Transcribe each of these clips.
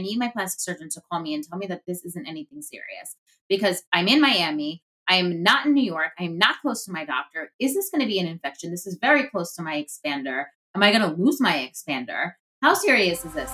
I need my plastic surgeon to call me and tell me that this isn't anything serious because I'm in Miami. I am not in New York. I am not close to my doctor. Is this going to be an infection? This is very close to my expander. Am I going to lose my expander? How serious is this?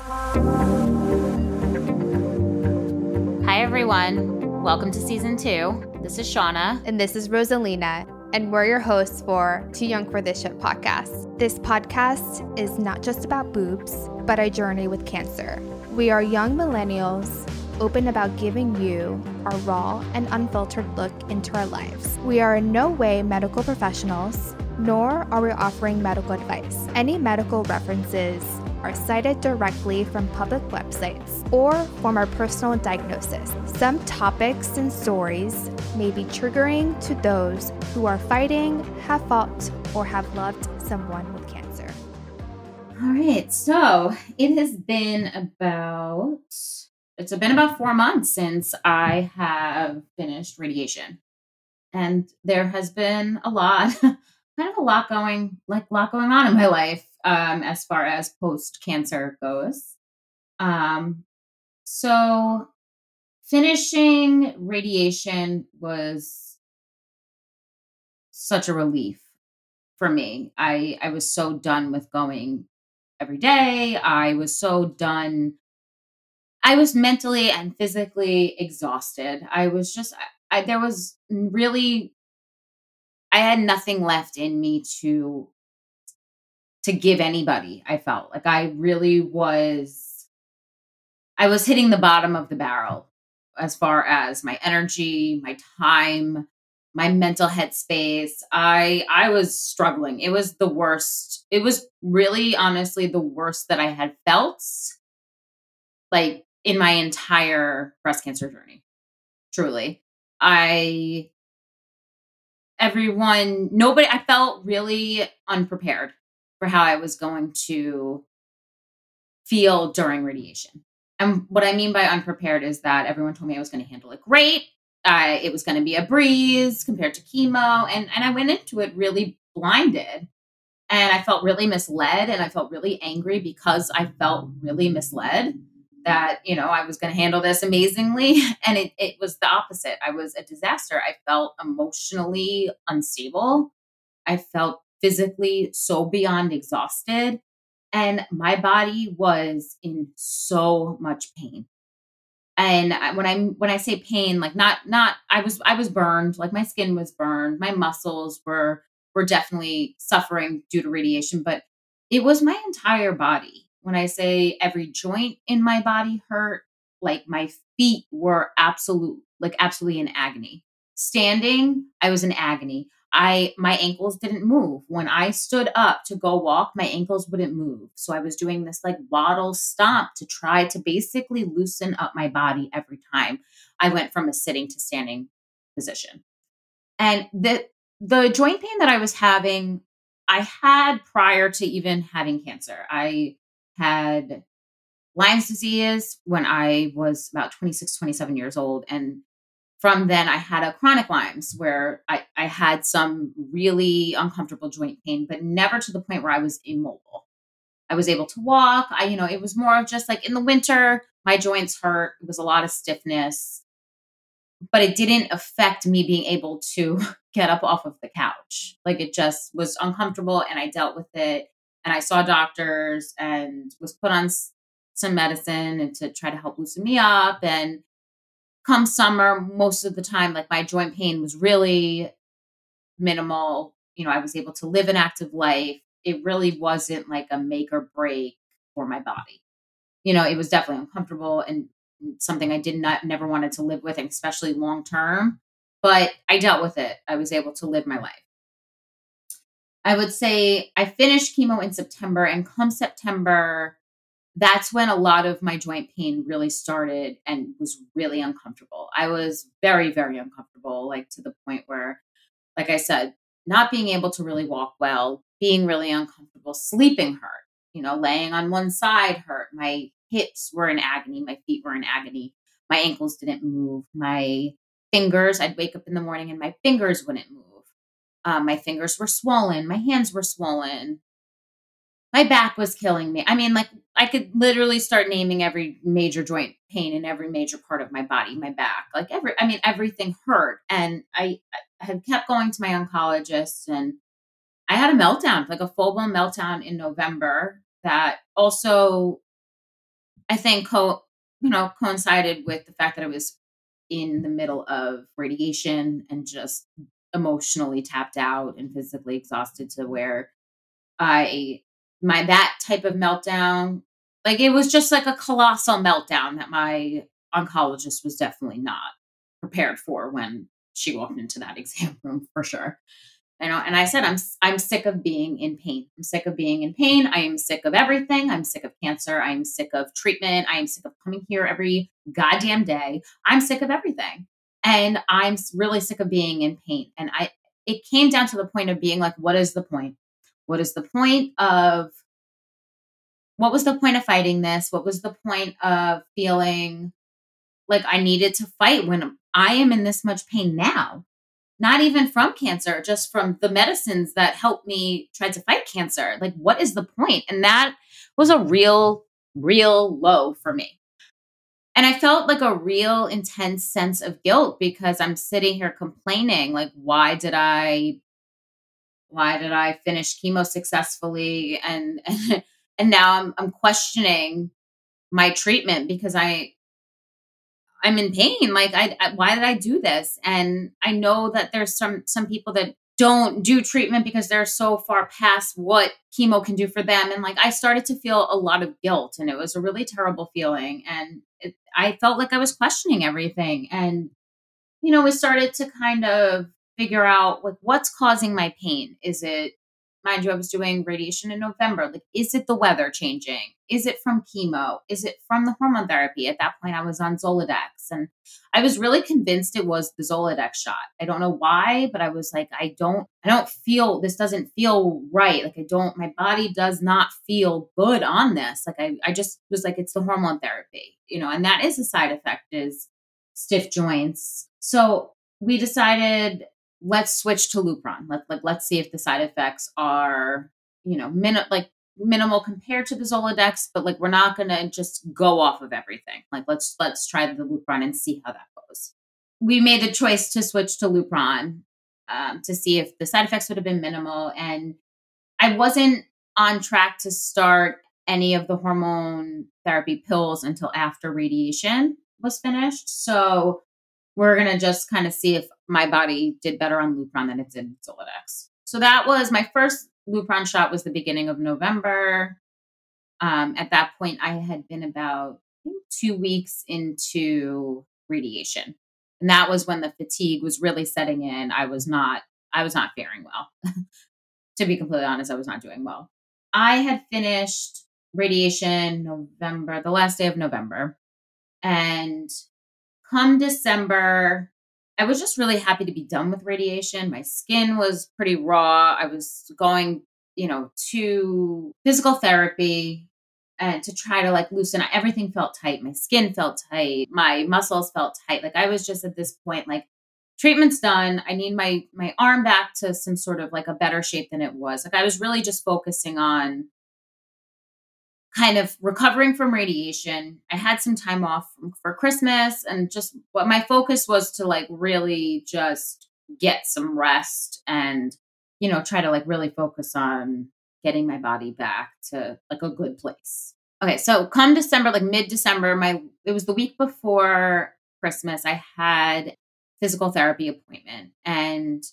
Hi, everyone. Welcome to season two. This is Shauna. And this is Rosalina and we're your hosts for Too Young for This Shit podcast. This podcast is not just about boobs, but a journey with cancer. We are young millennials open about giving you our raw and unfiltered look into our lives. We are in no way medical professionals, nor are we offering medical advice. Any medical references are cited directly from public websites or from our personal diagnosis. Some topics and stories may be triggering to those who are fighting, have fought, or have loved someone with. All right, so it has been about it's been about four months since I have finished radiation, and there has been a lot, kind of a lot going, like a lot going on in my life um, as far as post cancer goes. Um, so finishing radiation was such a relief for me. I I was so done with going every day. I was so done. I was mentally and physically exhausted. I was just I, I there was really I had nothing left in me to to give anybody. I felt like I really was I was hitting the bottom of the barrel as far as my energy, my time, my mental headspace. I I was struggling. It was the worst. It was really honestly the worst that I had felt like in my entire breast cancer journey. Truly. I everyone nobody I felt really unprepared for how I was going to feel during radiation. And what I mean by unprepared is that everyone told me I was going to handle it great. Uh, it was going to be a breeze compared to chemo. And, and I went into it really blinded. And I felt really misled and I felt really angry because I felt really misled that, you know, I was going to handle this amazingly. And it, it was the opposite. I was a disaster. I felt emotionally unstable. I felt physically so beyond exhausted and my body was in so much pain and when i when i say pain like not not i was i was burned like my skin was burned my muscles were were definitely suffering due to radiation but it was my entire body. When i say every joint in my body hurt like my feet were absolute like absolutely in agony. Standing i was in agony I my ankles didn't move. When I stood up to go walk, my ankles wouldn't move. So I was doing this like waddle stomp to try to basically loosen up my body every time I went from a sitting to standing position. And the the joint pain that I was having, I had prior to even having cancer. I had Lyme's disease when I was about 26, 27 years old. And from then I had a chronic Lyme's where I, I had some really uncomfortable joint pain, but never to the point where I was immobile. I was able to walk. I, you know, it was more of just like in the winter, my joints hurt. It was a lot of stiffness, but it didn't affect me being able to get up off of the couch. Like it just was uncomfortable and I dealt with it. And I saw doctors and was put on some medicine and to try to help loosen me up. And come summer, most of the time, like my joint pain was really minimal. You know, I was able to live an active life. It really wasn't like a make or break for my body. You know, it was definitely uncomfortable and mm, something I did not uh, never wanted to live with, especially long term. But I dealt with it. I was able to live my life. I would say I finished chemo in September, and come September, that's when a lot of my joint pain really started and was really uncomfortable. I was very, very uncomfortable, like to the point where, like I said, not being able to really walk well, being really uncomfortable, sleeping hurt, you know, laying on one side hurt. My hips were in agony, my feet were in agony, my ankles didn't move, my fingers, I'd wake up in the morning and my fingers wouldn't move. Um, my fingers were swollen, my hands were swollen my back was killing me. I mean, like I could literally start naming every major joint pain in every major part of my body, my back, like every, I mean, everything hurt. And I, I had kept going to my oncologist and I had a meltdown, like a full blown meltdown in November that also, I think, co- you know, coincided with the fact that I was in the middle of radiation and just emotionally tapped out and physically exhausted to where I my that type of meltdown like it was just like a colossal meltdown that my oncologist was definitely not prepared for when she walked into that exam room for sure. Know and i said i'm i'm sick of being in pain. I'm sick of being in pain. I am sick of everything. I'm sick of cancer. I'm sick of treatment. I am sick of coming here every goddamn day. I'm sick of everything. And i'm really sick of being in pain. And i it came down to the point of being like what is the point what is the point of what was the point of fighting this what was the point of feeling like i needed to fight when i am in this much pain now not even from cancer, just from the medicines that helped me try to fight cancer. Like, what is the point? And that was a real, real low for me. And I felt like a real intense sense of guilt because I'm sitting here complaining, like, why did I, why did I finish chemo successfully? And, and, and now I'm, I'm questioning my treatment because I, I'm in pain. Like, I, I, why did I do this? And I know that there's some some people that don't do treatment because they're so far past what chemo can do for them. And like, I started to feel a lot of guilt, and it was a really terrible feeling. And it, I felt like I was questioning everything. And you know, we started to kind of figure out like what's causing my pain. Is it mind you, I was doing radiation in November. Like, is it the weather changing? Is it from chemo? Is it from the hormone therapy? At that point, I was on Zoladex. And I was really convinced it was the Zoladex shot. I don't know why, but I was like, I don't, I don't feel, this doesn't feel right. Like, I don't, my body does not feel good on this. Like, I, I just was like, it's the hormone therapy, you know, and that is a side effect is stiff joints. So we decided let's switch to Lupron. Let, like, let's see if the side effects are, you know, min- like minimal compared to the Zoladex, but like we're not going to just go off of everything. Like let's let's try the Lupron and see how that goes. We made the choice to switch to Lupron um, to see if the side effects would have been minimal, and I wasn't on track to start any of the hormone therapy pills until after radiation was finished. So we're going to just kind of see if my body did better on Lupron than it did Zoladex. So that was my first Lupron shot was the beginning of November. Um, at that point, I had been about two weeks into radiation. And that was when the fatigue was really setting in. I was not, I was not faring well. to be completely honest, I was not doing well. I had finished radiation November, the last day of November. And come December, I was just really happy to be done with radiation. My skin was pretty raw. I was going, you know, to physical therapy and to try to like loosen everything felt tight. My skin felt tight. My muscles felt tight. Like I was just at this point like treatment's done. I need my my arm back to some sort of like a better shape than it was. Like I was really just focusing on kind of recovering from radiation. I had some time off for Christmas and just what my focus was to like really just get some rest and you know try to like really focus on getting my body back to like a good place. Okay, so come December like mid December my it was the week before Christmas I had physical therapy appointment and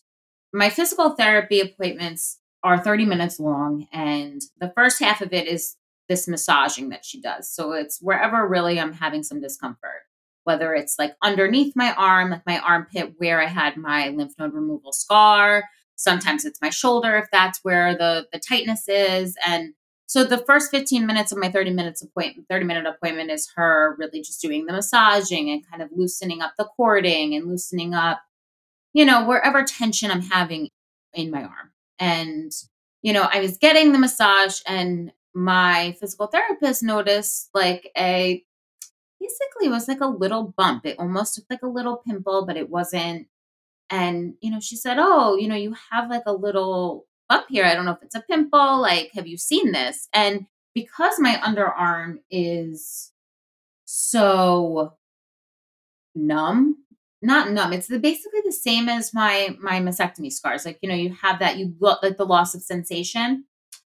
my physical therapy appointments are 30 minutes long and the first half of it is this massaging that she does. So it's wherever really I'm having some discomfort, whether it's like underneath my arm, like my armpit where I had my lymph node removal scar. Sometimes it's my shoulder if that's where the the tightness is. And so the first 15 minutes of my 30 minutes appointment, 30 minute appointment is her really just doing the massaging and kind of loosening up the cording and loosening up, you know, wherever tension I'm having in my arm. And you know, I was getting the massage and my physical therapist noticed like a basically it was like a little bump. It almost looked like a little pimple, but it wasn't. And, you know, she said, Oh, you know, you have like a little bump here. I don't know if it's a pimple. Like, have you seen this? And because my underarm is so numb, not numb, it's the, basically the same as my my mastectomy scars. Like, you know, you have that, you look like the loss of sensation.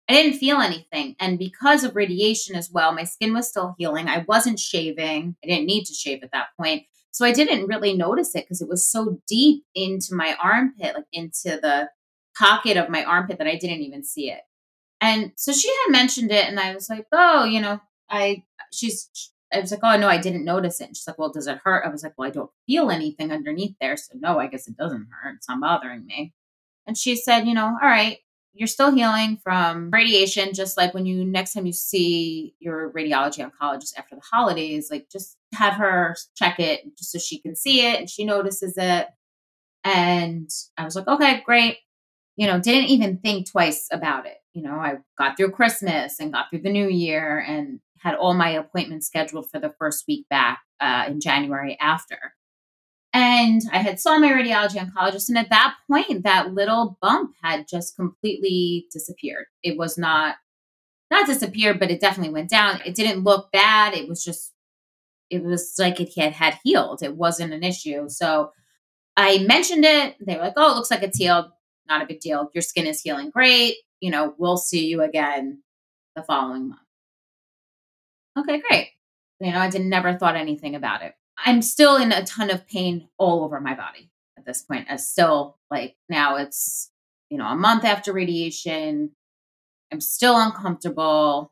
I didn't feel anything. And because of radiation as well, my skin was still healing. I wasn't shaving. I didn't need to shave at that point. So I didn't really notice it because it was so deep into my armpit, like into the pocket of my armpit that I didn't even see it. And so she had mentioned it, and I was like, oh, you know, I, she's, I was like, oh, no, I didn't notice it. And she's like, well, does it hurt? I was like, well, I don't feel anything underneath there. So no, I guess it doesn't hurt. It's not bothering me. And she said, you know, all right, you're still healing from radiation just like when you next time you see your radiology oncologist after the holidays like just have her check it just so she can see it and she notices it. And i was like okay great. You know didn't even think twice about it. You know i got through christmas and got through the new year and had all my appointments scheduled for the first week back uh, in january after and I had saw my radiology oncologist. And at that point, that little bump had just completely disappeared. It was not, not disappeared, but it definitely went down. It didn't look bad. It was just, it was like it had, had healed. It wasn't an issue. So I mentioned it. They were like, oh, it looks like it's healed. Not a big deal. Your skin is healing great. You know, we'll see you again the following month. Okay, great. You know, I did never thought anything about it. I'm still in a ton of pain all over my body at this point. As still like now it's, you know, a month after radiation. I'm still uncomfortable.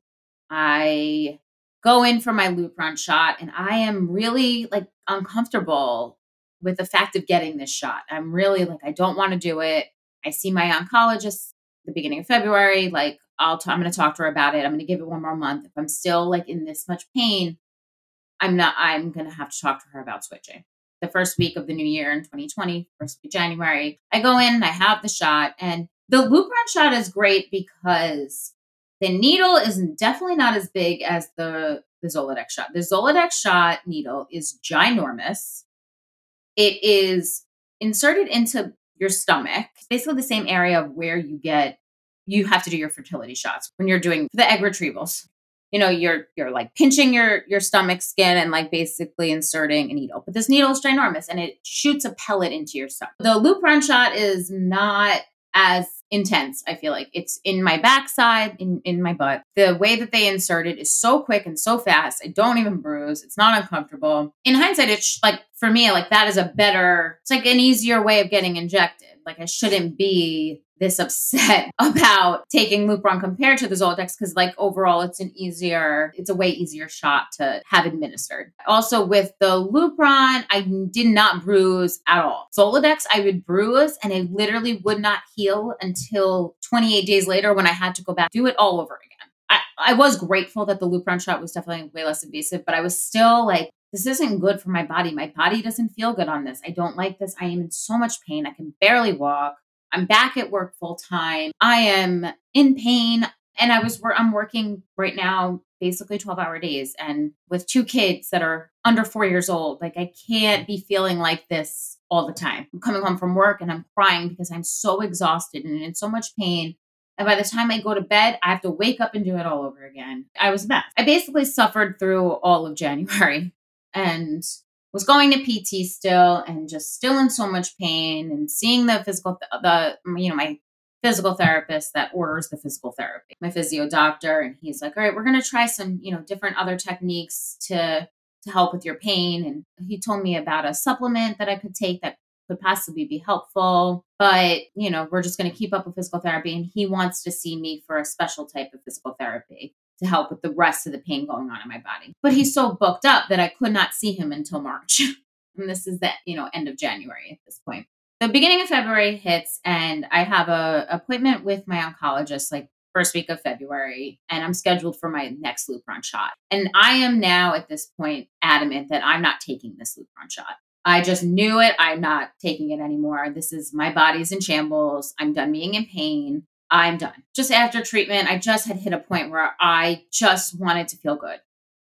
I go in for my Lupron shot and I am really like uncomfortable with the fact of getting this shot. I'm really like, I don't want to do it. I see my oncologist the beginning of February. Like, I'll t- I'm going to talk to her about it. I'm going to give it one more month. If I'm still like in this much pain, I'm not, I'm going to have to talk to her about switching. The first week of the new year in 2020, first week of January, I go in, and I have the shot, and the Lupron shot is great because the needle is definitely not as big as the, the Zoladex shot. The Zoladex shot needle is ginormous. It is inserted into your stomach, basically the same area where you get you have to do your fertility shots when you're doing the egg retrievals you know you're you're like pinching your your stomach skin and like basically inserting a needle. But this needle is ginormous and it shoots a pellet into your stomach. The lupron shot is not as intense i feel like. It's in my backside in in my butt. The way that they insert it is so quick and so fast i don't even bruise. It's not uncomfortable. In hindsight it's like for me like that is a better it's like an easier way of getting injected. Like i shouldn't be this upset about taking Lupron compared to the Zoladex because, like, overall, it's an easier, it's a way easier shot to have administered. Also, with the Lupron, I did not bruise at all. Zoladex, I would bruise and it literally would not heal until 28 days later when I had to go back, do it all over again. I, I was grateful that the Lupron shot was definitely way less invasive, but I was still like, this isn't good for my body. My body doesn't feel good on this. I don't like this. I am in so much pain. I can barely walk. I'm back at work full time. I am in pain and I was I'm working right now basically 12 hour days and with two kids that are under 4 years old. Like I can't be feeling like this all the time. I'm coming home from work and I'm crying because I'm so exhausted and in so much pain. And by the time I go to bed, I have to wake up and do it all over again. I was a mess. I basically suffered through all of January and was going to PT still and just still in so much pain and seeing the physical, th- the, you know, my physical therapist that orders the physical therapy, my physio doctor. And he's like, all right, we're going to try some, you know, different other techniques to, to help with your pain. And he told me about a supplement that I could take that could possibly be helpful. But, you know, we're just going to keep up with physical therapy. And he wants to see me for a special type of physical therapy to help with the rest of the pain going on in my body. But he's so booked up that I could not see him until March. and this is the, you know, end of January at this point. The beginning of February hits and I have a appointment with my oncologist like first week of February and I'm scheduled for my next Lupron shot. And I am now at this point adamant that I'm not taking this Lupron shot. I just knew it. I'm not taking it anymore. This is my body's in shambles. I'm done being in pain. I'm done. Just after treatment, I just had hit a point where I just wanted to feel good.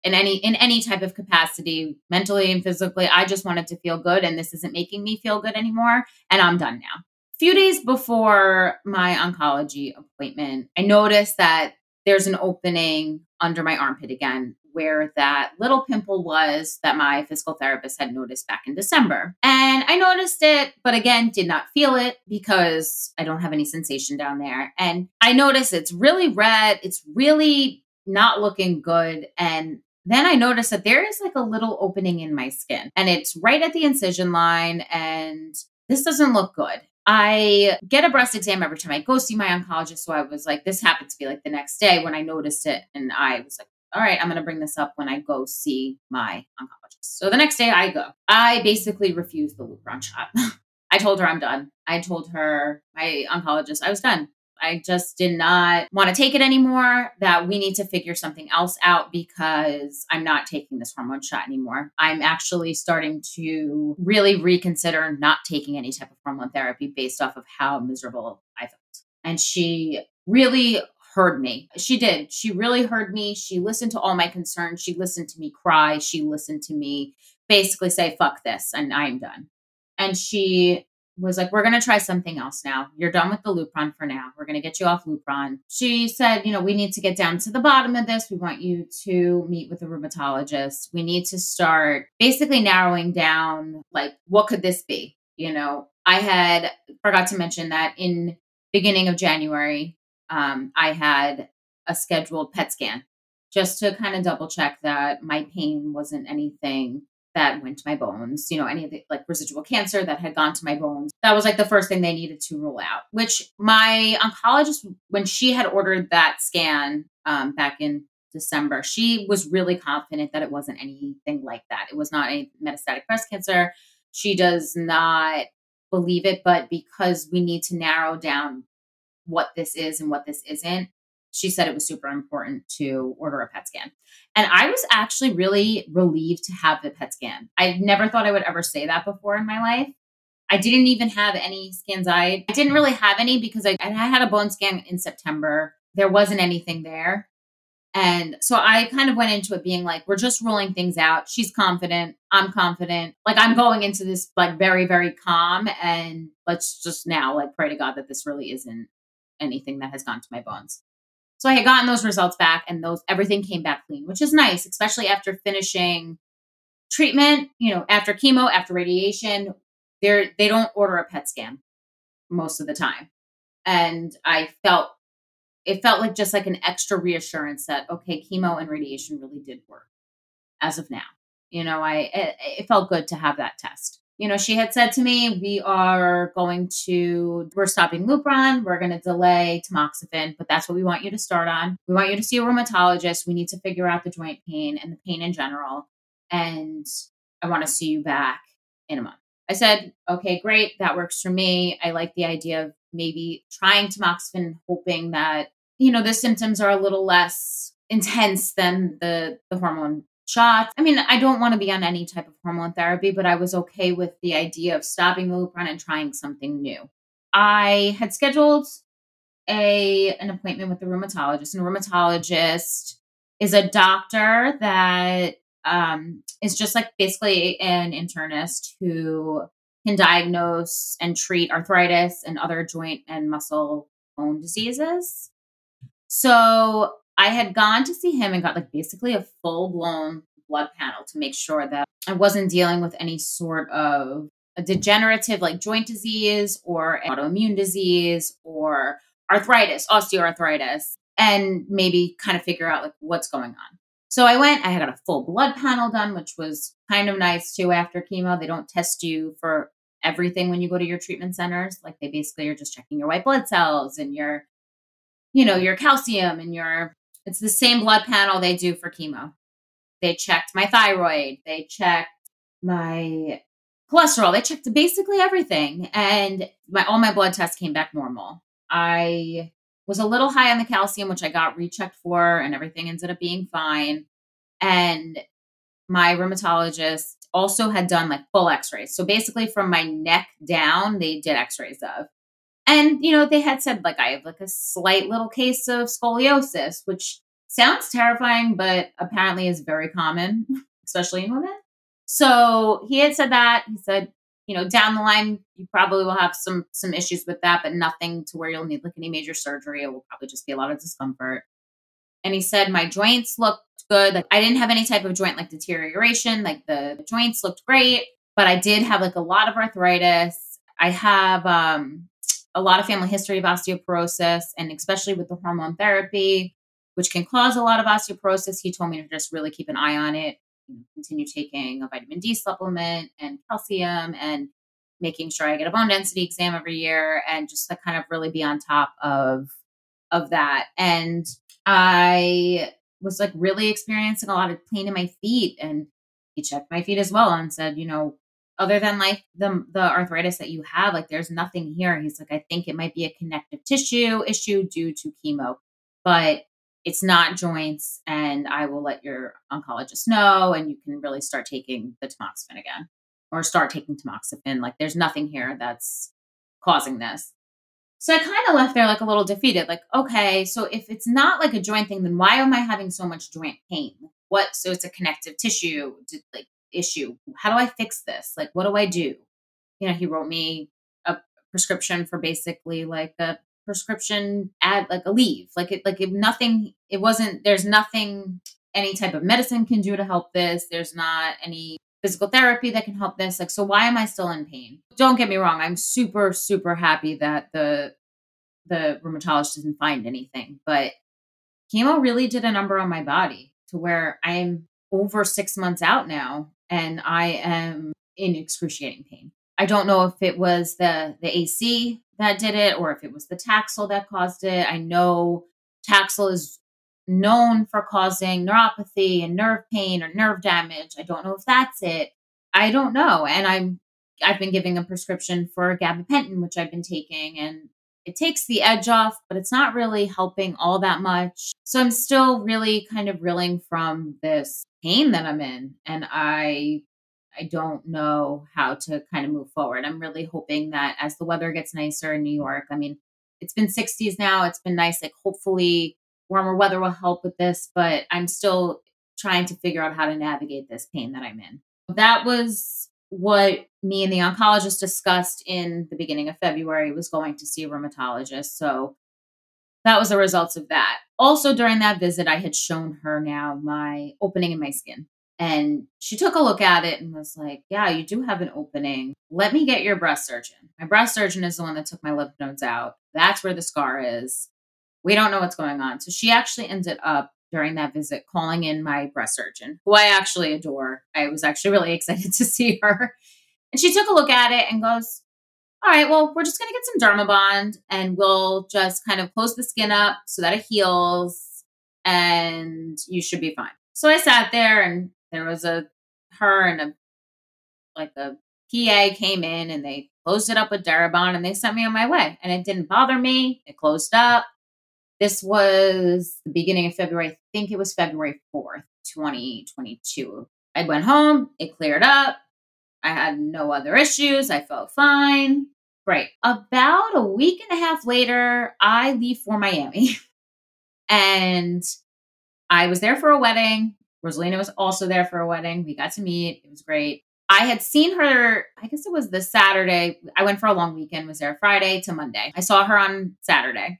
In any in any type of capacity, mentally and physically, I just wanted to feel good and this isn't making me feel good anymore and I'm done now. A few days before my oncology appointment, I noticed that there's an opening under my armpit again where that little pimple was that my physical therapist had noticed back in December. And I noticed it, but again, did not feel it because I don't have any sensation down there. And I noticed it's really red. It's really not looking good. And then I noticed that there is like a little opening in my skin and it's right at the incision line. And this doesn't look good. I get a breast exam every time I go see my oncologist. So I was like, this happened to be like the next day when I noticed it. And I was like, all right, I'm going to bring this up when I go see my oncologist. So the next day I go. I basically refused the Lupron shot. I told her I'm done. I told her, my oncologist, I was done. I just did not want to take it anymore, that we need to figure something else out because I'm not taking this hormone shot anymore. I'm actually starting to really reconsider not taking any type of hormone therapy based off of how miserable I felt. And she really heard me. She did. She really heard me. She listened to all my concerns. She listened to me cry. She listened to me basically say, fuck this, and I'm done. And she was like, We're going to try something else now. You're done with the Lupron for now. We're going to get you off Lupron. She said, You know, we need to get down to the bottom of this. We want you to meet with a rheumatologist. We need to start basically narrowing down, like, what could this be? You know, I had forgot to mention that in beginning of January, um, I had a scheduled PET scan just to kind of double check that my pain wasn't anything that went to my bones, you know, any of the like residual cancer that had gone to my bones. That was like the first thing they needed to rule out, which my oncologist, when she had ordered that scan um, back in December, she was really confident that it wasn't anything like that. It was not a metastatic breast cancer. She does not believe it, but because we need to narrow down what this is and what this isn't, she said it was super important to order a PET scan. And I was actually really relieved to have the PET scan. I never thought I would ever say that before in my life. I didn't even have any scans. I, I didn't really have any because I, I had a bone scan in September. There wasn't anything there. And so I kind of went into it being like, we're just rolling things out. She's confident. I'm confident. Like I'm going into this like very, very calm. And let's just now like pray to God that this really isn't anything that has gone to my bones. So I had gotten those results back and those everything came back clean, which is nice, especially after finishing treatment, you know, after chemo, after radiation, they're they don't order a PET scan most of the time. And I felt it felt like just like an extra reassurance that okay, chemo and radiation really did work as of now. You know, I it, it felt good to have that test you know, she had said to me, we are going to, we're stopping Lupron, we're going to delay tamoxifen, but that's what we want you to start on. We want you to see a rheumatologist. We need to figure out the joint pain and the pain in general. And I want to see you back in a month. I said, okay, great. That works for me. I like the idea of maybe trying tamoxifen, hoping that, you know, the symptoms are a little less intense than the, the hormone shots. I mean, I don't want to be on any type of hormone therapy, but I was okay with the idea of stopping the Lupron and trying something new. I had scheduled a an appointment with a rheumatologist, and a rheumatologist is a doctor that um, is just like basically an internist who can diagnose and treat arthritis and other joint and muscle bone diseases. So I had gone to see him and got like basically a full blown blood panel to make sure that I wasn't dealing with any sort of a degenerative like joint disease or autoimmune disease or arthritis, osteoarthritis, and maybe kind of figure out like what's going on. So I went, I got a full blood panel done, which was kind of nice too after chemo. They don't test you for everything when you go to your treatment centers. Like they basically are just checking your white blood cells and your, you know, your calcium and your it's the same blood panel they do for chemo. They checked my thyroid, they checked my cholesterol, they checked basically everything. And my all my blood tests came back normal. I was a little high on the calcium, which I got rechecked for, and everything ended up being fine. And my rheumatologist also had done like full x-rays. So basically from my neck down, they did x-rays of. And, you know, they had said, like, I have like a slight little case of scoliosis, which sounds terrifying, but apparently is very common, especially in women. So he had said that. He said, you know, down the line, you probably will have some some issues with that, but nothing to where you'll need like any major surgery. It will probably just be a lot of discomfort. And he said my joints looked good. Like I didn't have any type of joint like deterioration. Like the, the joints looked great, but I did have like a lot of arthritis. I have um a lot of family history of osteoporosis, and especially with the hormone therapy, which can cause a lot of osteoporosis. He told me to just really keep an eye on it continue taking a vitamin D supplement and calcium and making sure I get a bone density exam every year and just to kind of really be on top of of that. And I was like really experiencing a lot of pain in my feet and he checked my feet as well and said, you know, other than like the the arthritis that you have, like there's nothing here. He's like, I think it might be a connective tissue issue due to chemo. But it's not joints and i will let your oncologist know and you can really start taking the tamoxifen again or start taking tamoxifen like there's nothing here that's causing this so i kind of left there like a little defeated like okay so if it's not like a joint thing then why am i having so much joint pain what so it's a connective tissue like issue. How do i fix this? Like what do i do? You know he wrote me a prescription for basically like a prescription ad like a leave. Like it like if nothing it wasn't there's nothing any type of medicine can do to help this. There's not any physical therapy that can help this. Like so why am i still in pain? Don't get me wrong i'm super super happy that the the rheumatologist didn't find anything but chemo really did a number on my body to where i'm over six months out now and i am in excruciating pain I don't know if it was the the AC that did it or if it was the Taxol that caused it. I know Taxol is known for causing neuropathy and nerve pain or nerve damage. I don't know if that's it. I don't know. And I'm I've been giving a prescription for gabapentin, which I've been taking, and it takes the edge off, but it's not really helping all that much. So I'm still really kind of reeling from this pain that I'm in. And I I don't know how to kind of move forward. I'm really hoping that as the weather gets nicer in New York, I mean, it's been 60s now. It's been nice. Like, hopefully, warmer weather will help with this, but I'm still trying to figure out how to navigate this pain that I'm in. That was what me and the oncologist discussed in the beginning of February was going to see a rheumatologist. So that was the results of that. Also, during that visit, I had shown her now my opening in my skin. And she took a look at it and was like, Yeah, you do have an opening. Let me get your breast surgeon. My breast surgeon is the one that took my lymph nodes out. That's where the scar is. We don't know what's going on. So she actually ended up during that visit calling in my breast surgeon, who I actually adore. I was actually really excited to see her. And she took a look at it and goes, All right, well, we're just going to get some Dermabond and we'll just kind of close the skin up so that it heals and you should be fine. So I sat there and there was a her and a like a PA came in and they closed it up with Dermabond and they sent me on my way. And it didn't bother me. It closed up. This was the beginning of February. I think it was February 4th, 2022. I went home, it cleared up. I had no other issues. I felt fine. Great. About a week and a half later, I leave for Miami. and I was there for a wedding. Rosalina was also there for a wedding. We got to meet. It was great. I had seen her, I guess it was the Saturday. I went for a long weekend, was there Friday to Monday. I saw her on Saturday.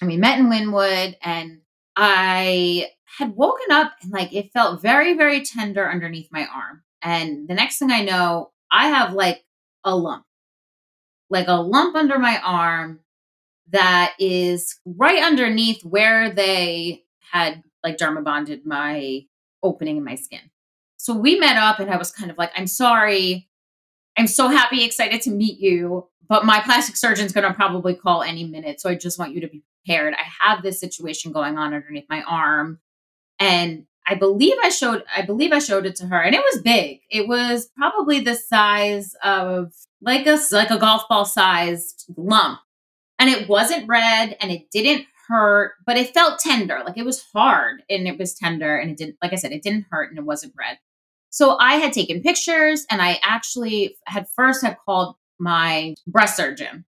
And we met in Wynwood and I had woken up and like it felt very, very tender underneath my arm. And the next thing I know, I have like a lump, like a lump under my arm that is right underneath where they had like derma bonded my opening in my skin. So we met up and I was kind of like, I'm sorry. I'm so happy, excited to meet you, but my plastic surgeon's going to probably call any minute. So I just want you to be prepared. I have this situation going on underneath my arm. And I believe I showed I believe I showed it to her and it was big. It was probably the size of like a like a golf ball sized lump. And it wasn't red and it didn't hurt, but it felt tender. Like it was hard and it was tender and it didn't, like I said, it didn't hurt and it wasn't red. So I had taken pictures and I actually had first had called my breast surgeon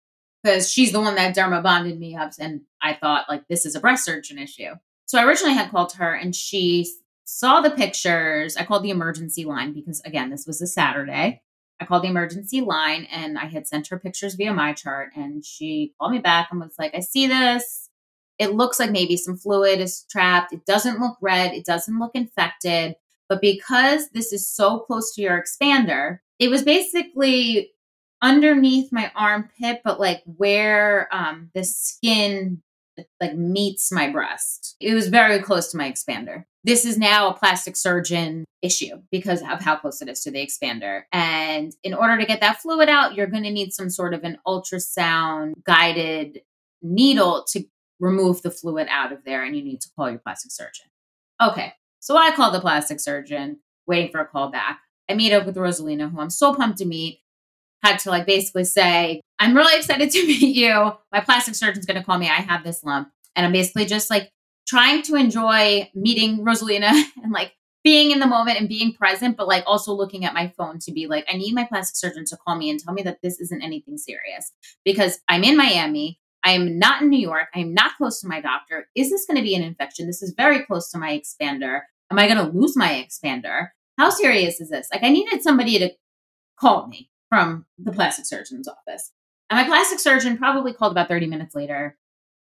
because she's the one that derma bonded me up. And I thought like this is a breast surgeon issue. So I originally had called her and she saw the pictures. I called the emergency line because again, this was a Saturday. I called the emergency line and I had sent her pictures via MyChart and she called me back and was like, I see this. It looks like maybe some fluid is trapped. It doesn't look red. It doesn't look infected. But because this is so close to your expander, it was basically underneath my armpit, but like where um, the skin like meets my breast. It was very close to my expander. This is now a plastic surgeon issue because of how close it is to the expander. And in order to get that fluid out, you're going to need some sort of an ultrasound guided needle to remove the fluid out of there and you need to call your plastic surgeon. Okay. So I call the plastic surgeon, waiting for a call back. I meet up with Rosalina, who I'm so pumped to meet. Had to like basically say, I'm really excited to meet you. My plastic surgeon's going to call me. I have this lump. And I'm basically just like trying to enjoy meeting Rosalina and like being in the moment and being present, but like also looking at my phone to be like, I need my plastic surgeon to call me and tell me that this isn't anything serious because I'm in Miami. I am not in New York. I am not close to my doctor. Is this going to be an infection? This is very close to my expander. Am I going to lose my expander? How serious is this? Like, I needed somebody to call me from the plastic surgeon's office. And my plastic surgeon probably called about 30 minutes later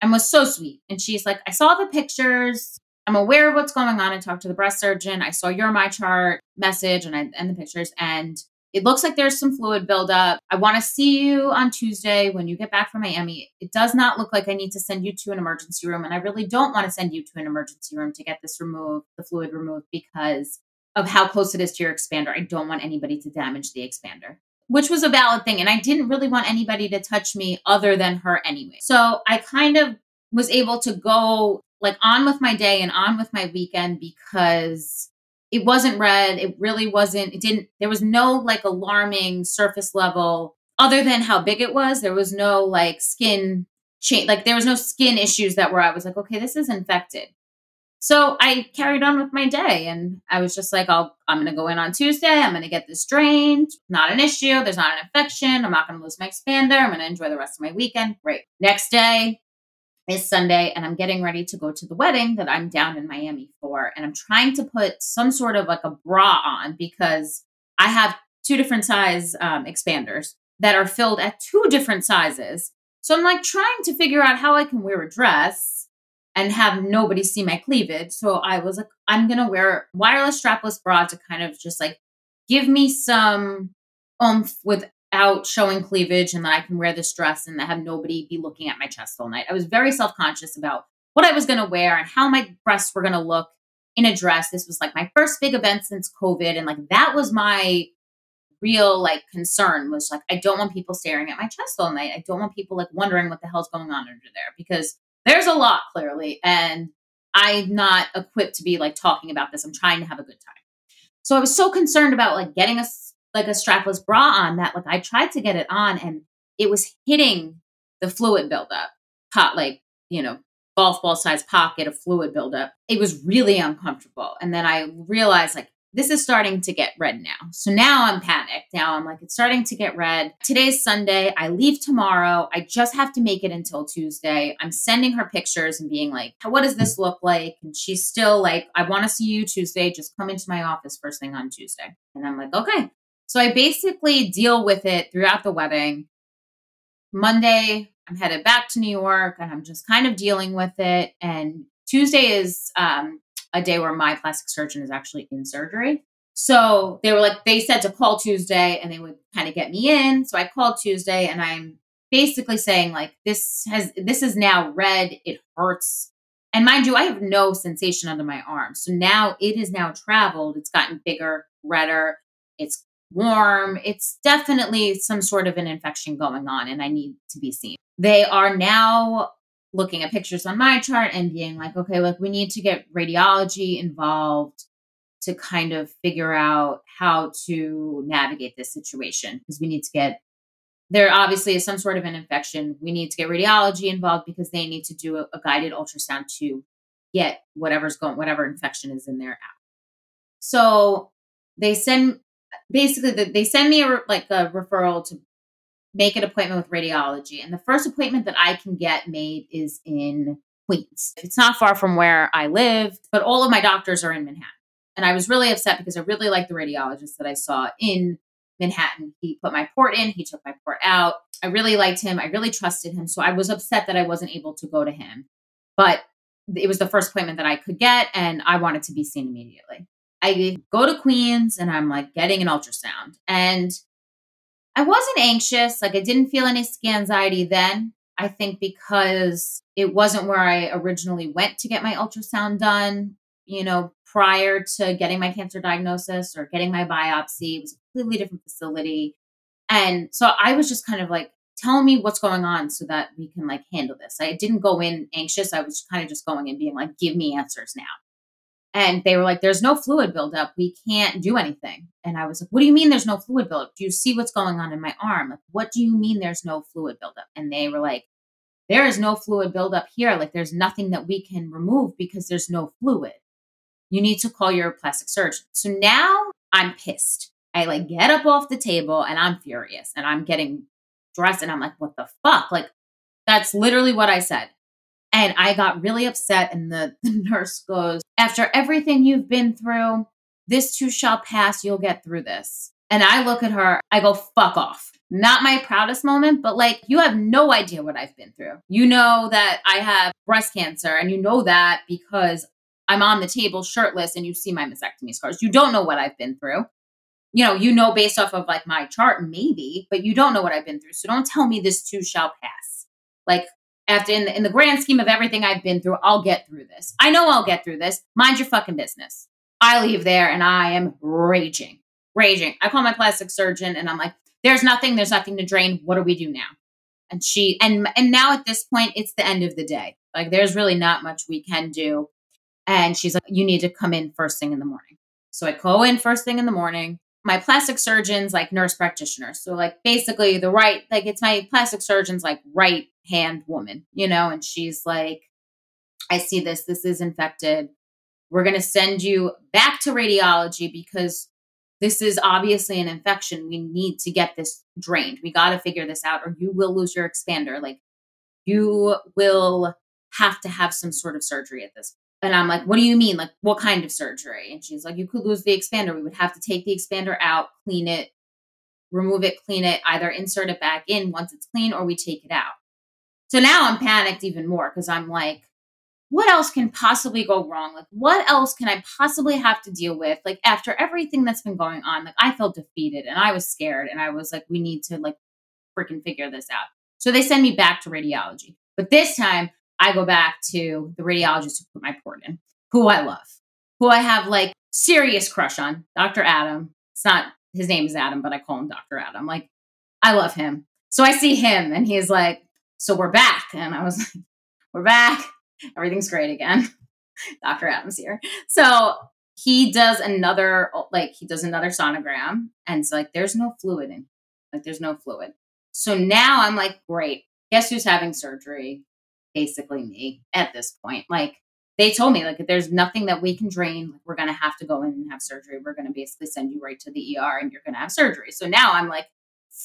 and was so sweet. And she's like, I saw the pictures. I'm aware of what's going on. I talked to the breast surgeon. I saw your MyChart message and I and the pictures. And it looks like there's some fluid buildup. I want to see you on Tuesday when you get back from Miami. It does not look like I need to send you to an emergency room. And I really don't want to send you to an emergency room to get this removed, the fluid removed, because of how close it is to your expander. I don't want anybody to damage the expander, which was a valid thing. And I didn't really want anybody to touch me other than her anyway. So I kind of was able to go like on with my day and on with my weekend because it wasn't red. It really wasn't, it didn't, there was no like alarming surface level other than how big it was. There was no like skin change, like there was no skin issues that were, I was like, okay, this is infected. So I carried on with my day and I was just like, I'll, I'm going to go in on Tuesday. I'm going to get this drained. Not an issue. There's not an infection. I'm not going to lose my expander. I'm going to enjoy the rest of my weekend. Great. Next day, is Sunday and I'm getting ready to go to the wedding that I'm down in Miami for. And I'm trying to put some sort of like a bra on because I have two different size um, expanders that are filled at two different sizes. So I'm like trying to figure out how I can wear a dress and have nobody see my cleavage. So I was like, I'm going to wear wireless strapless bra to kind of just like give me some oomph without showing cleavage and that I can wear this dress and have nobody be looking at my chest all night. I was very self conscious about what I was going to wear and how my breasts were going to look in a dress. This was like my first big event since COVID. And like that was my real like concern was like, I don't want people staring at my chest all night. I don't want people like wondering what the hell's going on under there because there's a lot clearly. And I'm not equipped to be like talking about this. I'm trying to have a good time. So I was so concerned about like getting a like a strapless bra on that like I tried to get it on and it was hitting the fluid buildup, pot like, you know, golf ball size pocket of fluid buildup. It was really uncomfortable. And then I realized like this is starting to get red now. So now I'm panicked. Now I'm like, it's starting to get red. Today's Sunday. I leave tomorrow. I just have to make it until Tuesday. I'm sending her pictures and being like, what does this look like? And she's still like, I want to see you Tuesday. Just come into my office first thing on Tuesday. And I'm like, okay. So I basically deal with it throughout the wedding. Monday, I'm headed back to New York and I'm just kind of dealing with it. And Tuesday is um, a day where my plastic surgeon is actually in surgery. So they were like, they said to call Tuesday and they would kind of get me in. So I called Tuesday and I'm basically saying, like, this has, this is now red. It hurts. And mind you, I have no sensation under my arm. So now it is now traveled. It's gotten bigger, redder. It's warm. It's definitely some sort of an infection going on, and I need to be seen. They are now looking at pictures on MyChart and being like, okay, look, we need to get radiology involved to kind of figure out how to navigate this situation because we need to get there obviously is some sort of an infection. We need to get radiology involved because they need to do a, a guided ultrasound to get whatever's going, whatever infection is in there out. So they send basically the, they send me a like a referral to make an appointment with radiology and the first appointment that i can get made is in queens it's not far from where i live but all of my doctors are in manhattan and i was really upset because i really liked the radiologist that i saw in Manhattan. He put my port in, he took my port out. I really liked him. I really trusted him. So I was upset that I wasn't able to go to him. But it was the first appointment that I could get, and I wanted to be seen immediately. I go to Queens and I'm like getting an ultrasound. And I wasn't anxious. Like I didn't feel any anxiety then. I think because it wasn't where I originally went to get my ultrasound done, you know, prior to getting my cancer diagnosis or getting my biopsy. It was a completely different facility. And so I was just kind of like, tell me what's going on so that we can like handle this. I didn't go in anxious. I was kind of just going and being like, give me answers now. And they were like, there's no fluid buildup. We can't do anything. And I was like, what do you mean there's no fluid buildup? Do you see what's going on in my arm? Like, what do you mean there's no fluid buildup? And they were like, there is no fluid buildup here. Like, there's nothing that we can remove because there's no fluid. You need to call your plastic surgeon. So now I'm pissed. I like get up off the table and I'm furious and I'm getting dressed and I'm like, what the fuck? Like, that's literally what I said. And I got really upset. And the, the nurse goes, After everything you've been through, this too shall pass. You'll get through this. And I look at her, I go, fuck off. Not my proudest moment, but like, you have no idea what I've been through. You know that I have breast cancer, and you know that because I'm on the table shirtless and you see my mastectomy scars. You don't know what I've been through. You know, you know based off of like my chart, maybe, but you don't know what I've been through. So don't tell me this too shall pass. Like, after in the, in the grand scheme of everything I've been through, I'll get through this. I know I'll get through this. Mind your fucking business. I leave there and I am raging, raging. I call my plastic surgeon and I'm like, there's nothing, there's nothing to drain. What do we do now? And she, and, and now at this point, it's the end of the day. Like there's really not much we can do. And she's like, you need to come in first thing in the morning. So I go in first thing in the morning my plastic surgeon's like nurse practitioner. So like basically the right like it's my plastic surgeon's like right hand woman, you know, and she's like I see this this is infected. We're going to send you back to radiology because this is obviously an infection. We need to get this drained. We got to figure this out or you will lose your expander. Like you will have to have some sort of surgery at this and I'm like, what do you mean? Like, what kind of surgery? And she's like, you could lose the expander. We would have to take the expander out, clean it, remove it, clean it, either insert it back in once it's clean or we take it out. So now I'm panicked even more because I'm like, what else can possibly go wrong? Like, what else can I possibly have to deal with? Like, after everything that's been going on, like, I felt defeated and I was scared and I was like, we need to like freaking figure this out. So they send me back to radiology. But this time, I go back to the radiologist who put my port in, who I love, who I have like serious crush on, Dr. Adam. It's not his name is Adam, but I call him Dr. Adam. Like, I love him. So I see him and he's like, So we're back. And I was like, We're back. Everything's great again. Dr. Adam's here. So he does another, like, he does another sonogram and it's like, There's no fluid in, like, there's no fluid. So now I'm like, Great. Guess who's having surgery? basically me at this point. Like they told me, like, if there's nothing that we can drain, we're going to have to go in and have surgery. We're going to basically send you right to the ER and you're going to have surgery. So now I'm like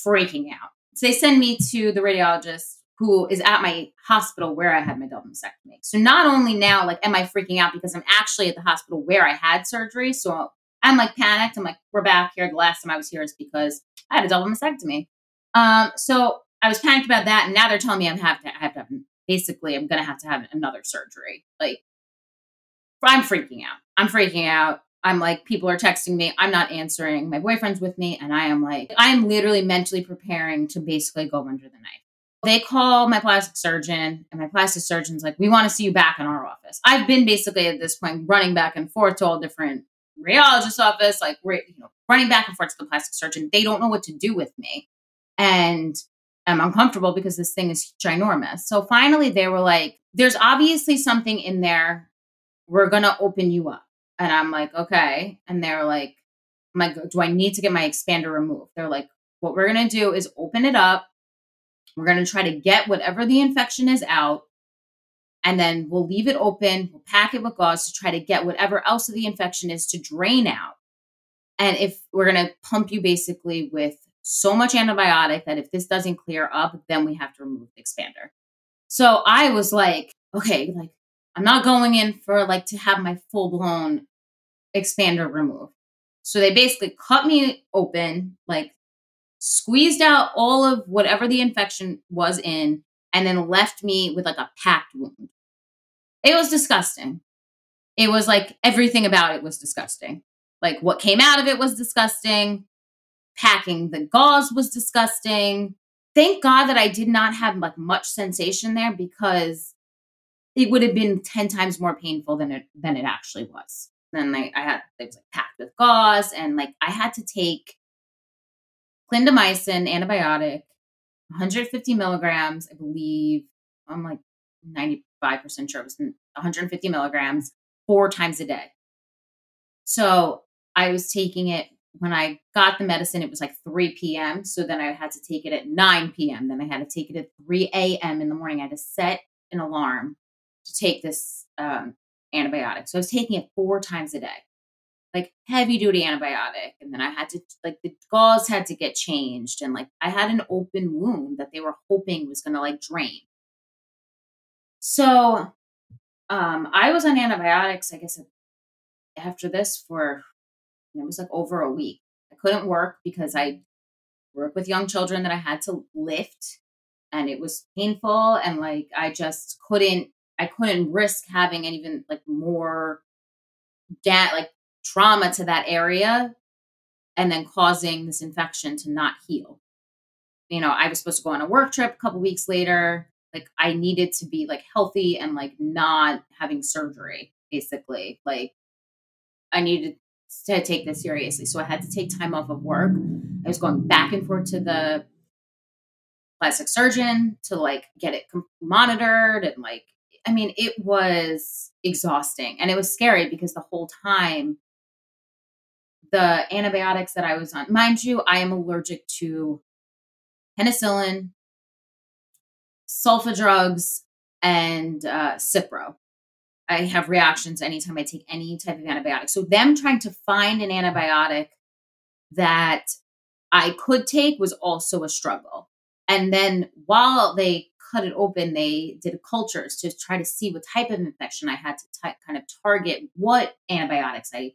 freaking out. So they send me to the radiologist who is at my hospital where I had my double mastectomy. So not only now, like, am I freaking out because I'm actually at the hospital where I had surgery. So I'm like panicked. I'm like, we're back here. The last time I was here is because I had a double mastectomy. Um, so I was panicked about that, and now they're telling me I have to I have to have basically I'm going to have to have another surgery. Like, I'm freaking out. I'm freaking out. I'm like, people are texting me. I'm not answering. My boyfriend's with me. And I am like, I'm literally mentally preparing to basically go under the knife. They call my plastic surgeon, and my plastic surgeon's like, we want to see you back in our office. I've been basically at this point running back and forth to all different radiologist office, like, you know, running back and forth to the plastic surgeon. They don't know what to do with me. And I'm uncomfortable because this thing is ginormous. So finally, they were like, there's obviously something in there. We're to open you up. And I'm like, okay. And they're like, like, do I need to get my expander removed? They're like, what we're to do is open it up. We're going to try to get whatever the infection is out. And then we'll leave it open. We'll pack it with gauze to try to get whatever else of the infection is to drain out. And if we're going to pump you basically with so much antibiotic that if this doesn't clear up, then we have to remove the expander. So I was like, okay, like I'm not going in for like to have my full blown expander removed. So they basically cut me open, like squeezed out all of whatever the infection was in, and then left me with like a packed wound. It was disgusting. It was like everything about it was disgusting. Like what came out of it was disgusting. Packing the gauze was disgusting. Thank God that I did not have like much sensation there because it would have been 10 times more painful than it than it actually was. Then I, I had it was like packed with gauze and like I had to take clindamycin antibiotic, 150 milligrams, I believe. I'm like 95% sure it was 150 milligrams four times a day. So I was taking it when I got the medicine, it was like 3 p.m. So then I had to take it at 9 p.m. Then I had to take it at 3 a.m. in the morning. I had to set an alarm to take this um, antibiotic. So I was taking it four times a day, like heavy duty antibiotic. And then I had to, like, the gauze had to get changed. And like, I had an open wound that they were hoping was going to like drain. So um, I was on antibiotics, I guess, after this for, it was like over a week. I couldn't work because I work with young children that I had to lift and it was painful and like I just couldn't I couldn't risk having even like more da- like trauma to that area and then causing this infection to not heal. You know, I was supposed to go on a work trip a couple weeks later. Like I needed to be like healthy and like not having surgery, basically. Like I needed to take this seriously. So I had to take time off of work. I was going back and forth to the plastic surgeon to like get it monitored and like I mean, it was exhausting and it was scary because the whole time the antibiotics that I was on, mind you, I am allergic to penicillin, sulfa drugs, and uh, Cipro. I have reactions anytime I take any type of antibiotic. So, them trying to find an antibiotic that I could take was also a struggle. And then while they cut it open, they did cultures to try to see what type of infection I had to t- kind of target what antibiotics I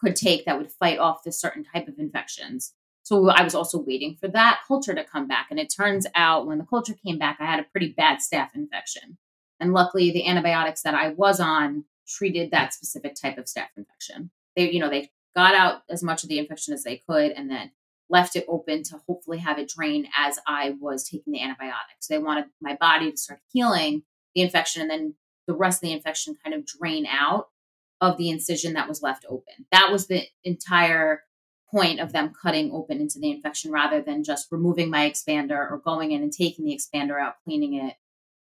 could take that would fight off this certain type of infections. So I was also waiting for that culture to come back. And it turns out when the culture came back, I had a pretty bad staph infection. And luckily, the antibiotics that I was on treated that specific type of staph infection. They, you know, they got out as much of the infection as they could and then left it open to hopefully have it drain as I was taking the antibiotics. They wanted my body to start healing the infection and then the rest of the infection kind of drain out of the incision that was left open. That was the entire point of them cutting open into the infection rather than just removing my expander or going in and taking the expander out, cleaning it.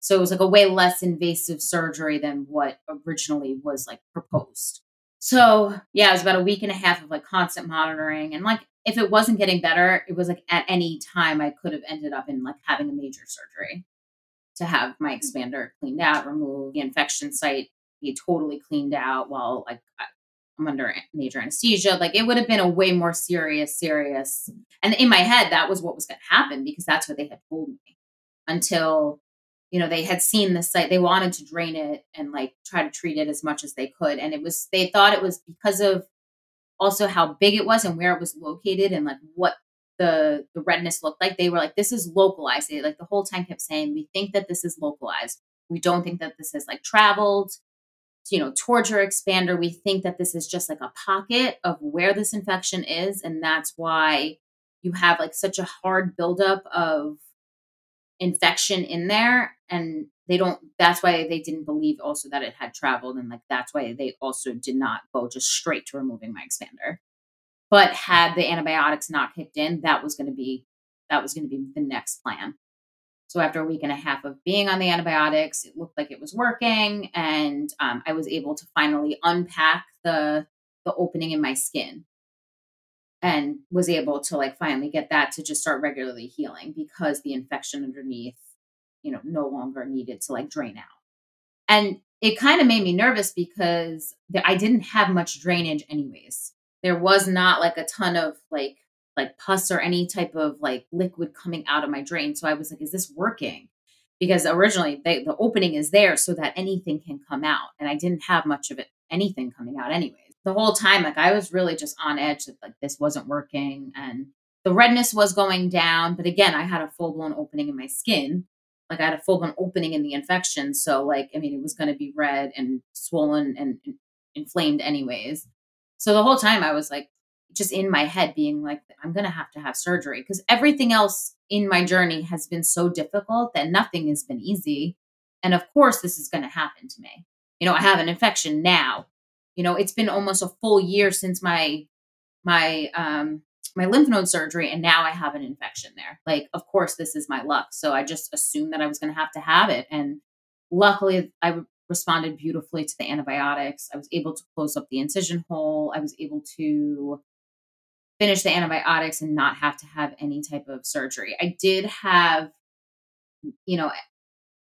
So it was like a way less invasive surgery than what originally was like proposed. So yeah, it was about a week and a half of like constant monitoring. And like if it wasn't getting better, it was like at any time I could have ended up in like having a major surgery to have my expander cleaned out, remove the infection site be totally cleaned out while like I'm under major anesthesia. Like it would have been a way more serious, serious. And in my head, that was what was going to happen because that's what they had told me until, you know, they had seen the site. They wanted to drain it and like try to treat it as much as they could. And it was, they thought it was because of also how big it was and where it was located and like what the the redness looked like. They were like, this is localized. They like the whole time kept saying, we think that this is localized. We don't think that this has like traveled you know, your expander, we think that this is just like a pocket of where this infection is. And that's why you have like such a hard buildup of infection in there. And they don't, that's why they didn't believe also that it had traveled. And like that's why they also did not go just straight to removing my expander. But had the antibiotics not kicked in, that was going to be, that was going to be the next plan. So after a week and a half of being on the antibiotics, it looked like it was working, and um, I was able to finally unpack the the opening in my skin, and was able to like finally get that to just start regularly healing because the infection underneath, you know, no longer needed to like drain out. And it kind of made me nervous because I didn't have much drainage anyways. There was not like a ton of like like pus or any type of like liquid coming out of my drain. So I was like, is this working? Because originally they, the opening is there so that anything can come out. And I didn't have much of it, anything coming out anyways. The whole time, like I was really just on edge that like this wasn't working. And the redness was going down, but again, I had a full blown opening in my skin. Like I had a full blown opening in the infection. So, like, I mean, it was going to be red and swollen and, and inflamed, anyways. So the whole time I was like, just in my head being like, I'm going to have to have surgery because everything else in my journey has been so difficult that nothing has been easy. And of course, this is going to happen to me. You know, I have an infection now. You know, it's been almost a full year since my my um my lymph node surgery and now I have an infection there. Like, of course, this is my luck. So I just assumed that I was going to have to have it. And luckily, I responded beautifully to the antibiotics. I was able to close up the incision hole. I was able to finish the antibiotics and not have to have any type of surgery. I did have, you know,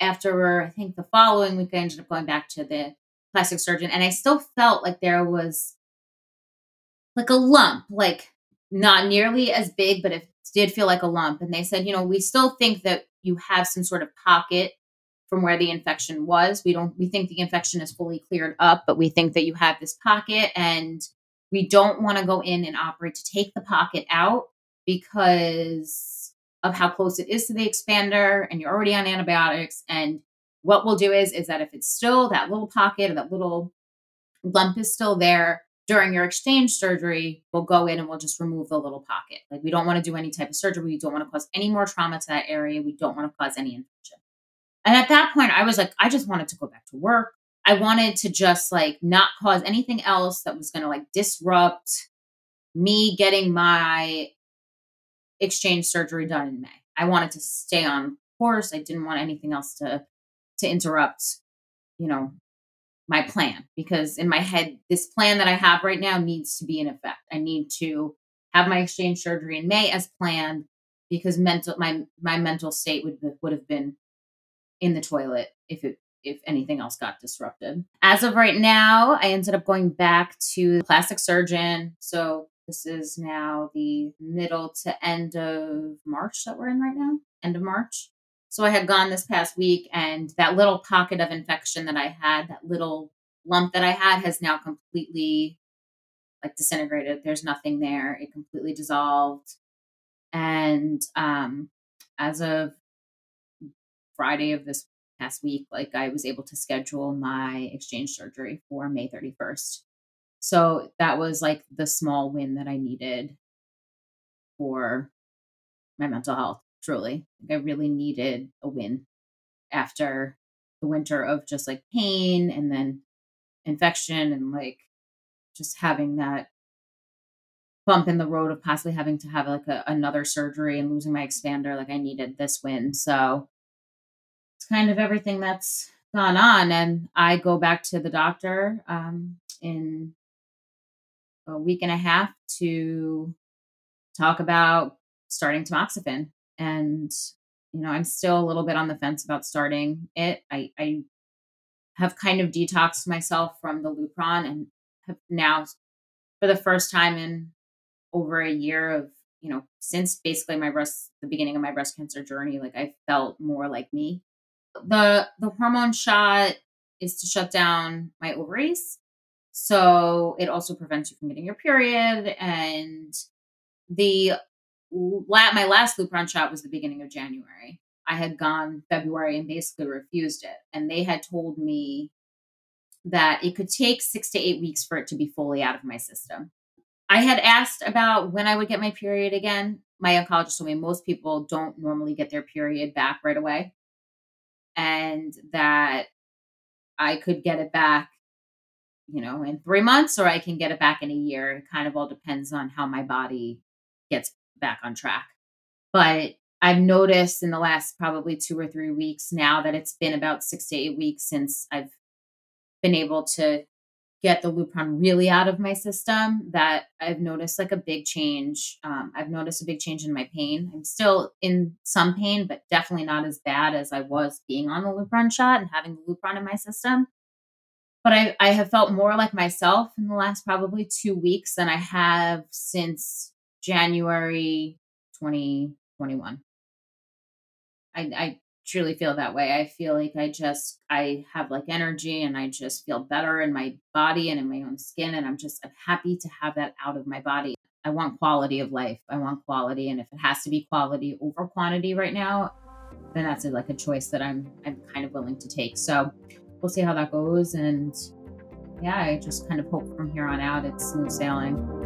after I think the following week, I ended up going back to the plastic surgeon and I still felt like there was like a lump, like not nearly as big, but it did feel like a lump. And they said, you know, we still think that you have some sort of pocket from where the infection was. We don't we think the infection is fully cleared up, but we think that you have this pocket and we don't want to go in and operate to take the pocket out because of how close it is to the expander and you're already on antibiotics. And what we'll do is is that if it's still that little pocket or that little lump is still there during your exchange surgery we'll go in and we'll just remove the little pocket. Like we don't want to do any type of surgery. We don't want to cause any more trauma to that area. We don't want to cause any infection. And at that point i was like i just wanted to go back to work I wanted to just like not cause anything else that was going to like disrupt me getting my exchange surgery done in May. I wanted to stay on course. I didn't want anything else to to interrupt, you know, my plan because in my head this plan that I have right now needs to be in effect. I need to have my exchange surgery in May as planned because mental my my mental state would would have been in the toilet if it if anything else got disrupted. As of right now, I ended up going back to the plastic surgeon. So this is now the middle to end of March that we're in right now, end of March. So I had gone this past week, and that little pocket of infection that I had, that little lump that I had, has now completely like disintegrated. There's nothing there. It completely dissolved. And um, as of Friday of this past week, like I was able to schedule my exchange surgery for May 31st. So that was like the small win that I needed for my mental health, truly. I really needed a win after the winter of just like pain and then infection and like just having that bump in the road of possibly having to have like a, another surgery and losing my expander like i needed this win so kind of everything that's gone on. And I go back to the doctor um, in a week and a half to talk about starting tamoxifen. And, you know, I'm still a little bit on the fence about starting it. I, I have kind of detoxed myself from the Lupron and have now, for the first time in over a year of, you know, since basically my breast, the beginning of my breast cancer journey, like I felt more like me the the hormone shot is to shut down my ovaries. So it also prevents you from getting your period. And the my last Lupron shot was the beginning of January. I had gone February and basically refused it. And they had told me that it could take six to eight weeks for it to be fully out of my system. I had asked about when I would get my period again. My oncologist told me most people don't normally get their period back right away and that I could get it back, you know, in three months or I can get it back in a year. It kind of all depends on how my body gets back on track. But I've noticed in the last probably two or three weeks now that it's been about six to eight weeks since I've been able to get the Lupron really out of my system that I've noticed like a big change. Um, I've noticed a big change in my pain. I'm still in some pain, but definitely not as bad as I was being on the Lupron shot and having the Lupron in my system. But I, I have felt more like myself in the last probably two weeks than I have since January 2021. I, I truly feel that way. I feel like I just I have like energy and I just feel better in my body and in my own skin and I'm just I'm happy to have that out of my body. I want quality of life. I want quality. And if it has to be quality over quantity right now, then that's a, like a choice that I'm I'm kind of willing to take. So we'll see how that goes. And yeah, I just kind of hope from here on out it's smooth sailing.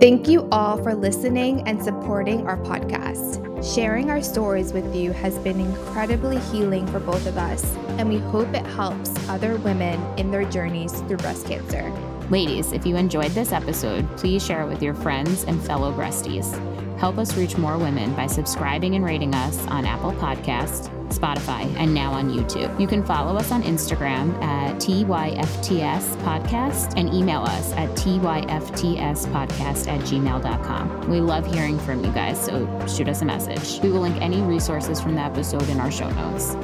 Thank you all for listening and supporting our podcast. Sharing our stories with you has been incredibly healing for both of us, and we hope it helps other women in their journeys through breast cancer. Ladies, if you enjoyed this episode, please share it with your friends and fellow breasties. Help us reach more women by subscribing and rating us on Apple Podcast, Spotify, and now on YouTube. You can follow us on Instagram at TYFTS Podcast and email us at TYFTSPodcast at gmail.com. We love hearing from you guys, so shoot us a message. We will link any resources from the episode in our show notes.